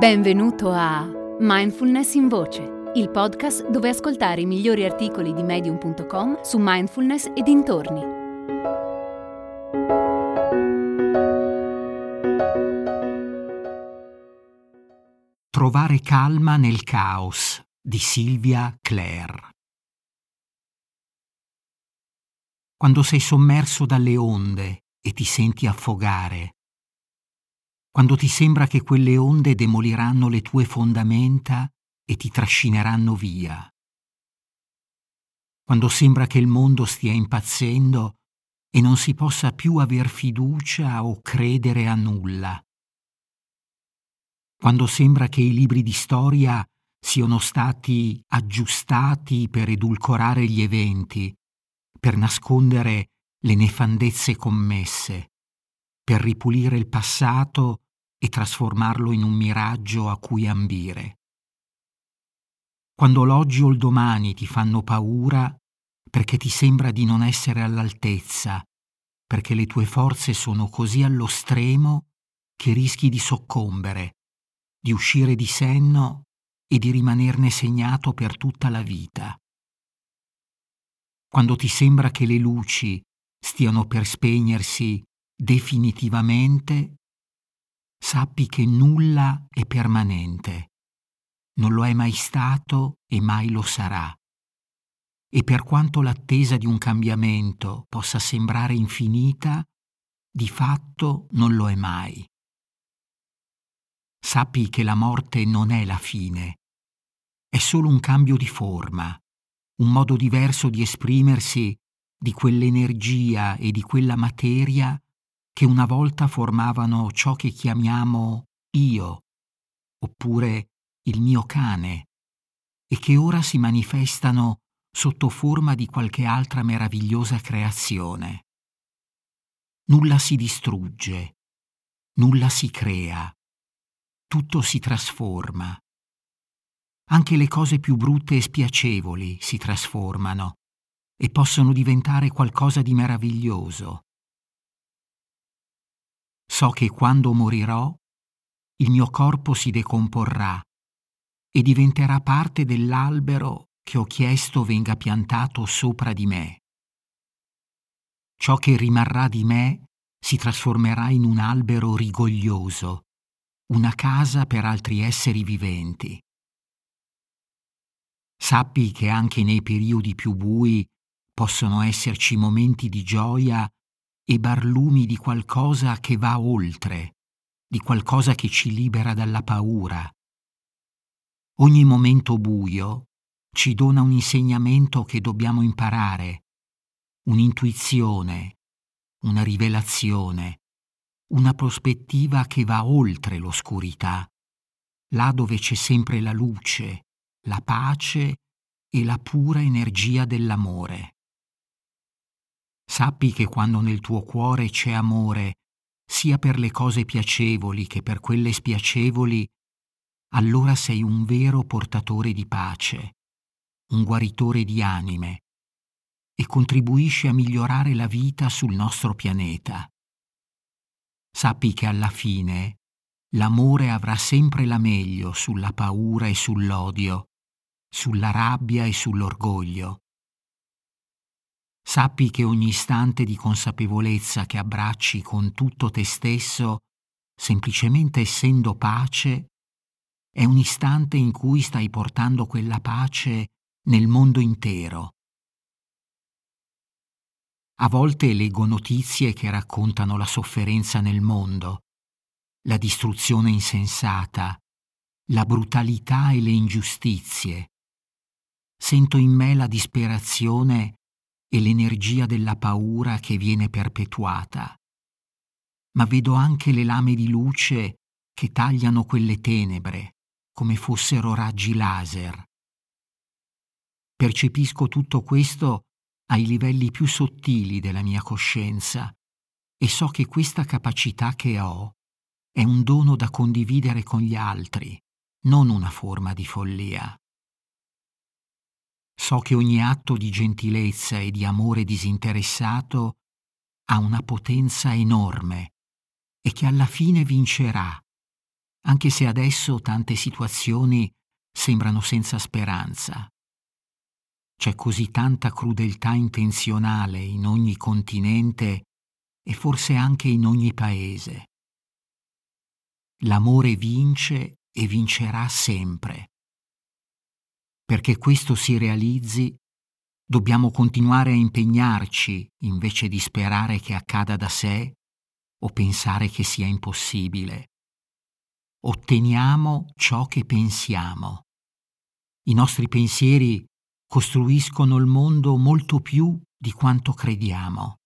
Benvenuto a Mindfulness in Voce, il podcast dove ascoltare i migliori articoli di medium.com su mindfulness e dintorni. Trovare calma nel caos di Silvia Clare. Quando sei sommerso dalle onde e ti senti affogare, quando ti sembra che quelle onde demoliranno le tue fondamenta e ti trascineranno via, quando sembra che il mondo stia impazzendo e non si possa più aver fiducia o credere a nulla, quando sembra che i libri di storia siano stati aggiustati per edulcorare gli eventi, per nascondere le nefandezze commesse, per ripulire il passato e trasformarlo in un miraggio a cui ambire. Quando l'oggi o il domani ti fanno paura perché ti sembra di non essere all'altezza, perché le tue forze sono così allo stremo che rischi di soccombere, di uscire di senno e di rimanerne segnato per tutta la vita. Quando ti sembra che le luci stiano per spegnersi definitivamente, sappi che nulla è permanente, non lo è mai stato e mai lo sarà. E per quanto l'attesa di un cambiamento possa sembrare infinita, di fatto non lo è mai. Sappi che la morte non è la fine, è solo un cambio di forma, un modo diverso di esprimersi di quell'energia e di quella materia che una volta formavano ciò che chiamiamo io, oppure il mio cane, e che ora si manifestano sotto forma di qualche altra meravigliosa creazione. Nulla si distrugge, nulla si crea, tutto si trasforma. Anche le cose più brutte e spiacevoli si trasformano e possono diventare qualcosa di meraviglioso. So che quando morirò il mio corpo si decomporrà e diventerà parte dell'albero che ho chiesto venga piantato sopra di me. Ciò che rimarrà di me si trasformerà in un albero rigoglioso, una casa per altri esseri viventi. Sappi che anche nei periodi più bui possono esserci momenti di gioia e barlumi di qualcosa che va oltre, di qualcosa che ci libera dalla paura. Ogni momento buio ci dona un insegnamento che dobbiamo imparare, un'intuizione, una rivelazione, una prospettiva che va oltre l'oscurità, là dove c'è sempre la luce, la pace e la pura energia dell'amore. Sappi che quando nel tuo cuore c'è amore, sia per le cose piacevoli che per quelle spiacevoli, allora sei un vero portatore di pace, un guaritore di anime e contribuisci a migliorare la vita sul nostro pianeta. Sappi che alla fine l'amore avrà sempre la meglio sulla paura e sull'odio, sulla rabbia e sull'orgoglio. Sappi che ogni istante di consapevolezza che abbracci con tutto te stesso, semplicemente essendo pace, è un istante in cui stai portando quella pace nel mondo intero. A volte leggo notizie che raccontano la sofferenza nel mondo, la distruzione insensata, la brutalità e le ingiustizie. Sento in me la disperazione e l'energia della paura che viene perpetuata. Ma vedo anche le lame di luce che tagliano quelle tenebre come fossero raggi laser. Percepisco tutto questo ai livelli più sottili della mia coscienza e so che questa capacità che ho è un dono da condividere con gli altri, non una forma di follia. So che ogni atto di gentilezza e di amore disinteressato ha una potenza enorme e che alla fine vincerà, anche se adesso tante situazioni sembrano senza speranza. C'è così tanta crudeltà intenzionale in ogni continente e forse anche in ogni paese. L'amore vince e vincerà sempre. Perché questo si realizzi, dobbiamo continuare a impegnarci invece di sperare che accada da sé o pensare che sia impossibile. Otteniamo ciò che pensiamo. I nostri pensieri costruiscono il mondo molto più di quanto crediamo.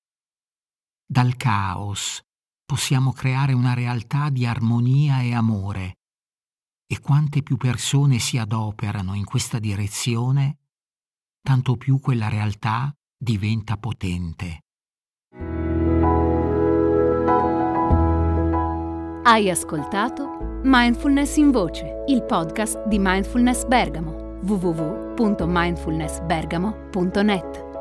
Dal caos possiamo creare una realtà di armonia e amore e quante più persone si adoperano in questa direzione, tanto più quella realtà diventa potente. Hai ascoltato Mindfulness in Voce, il podcast di Mindfulness Bergamo, www.mindfulnessbergamo.net.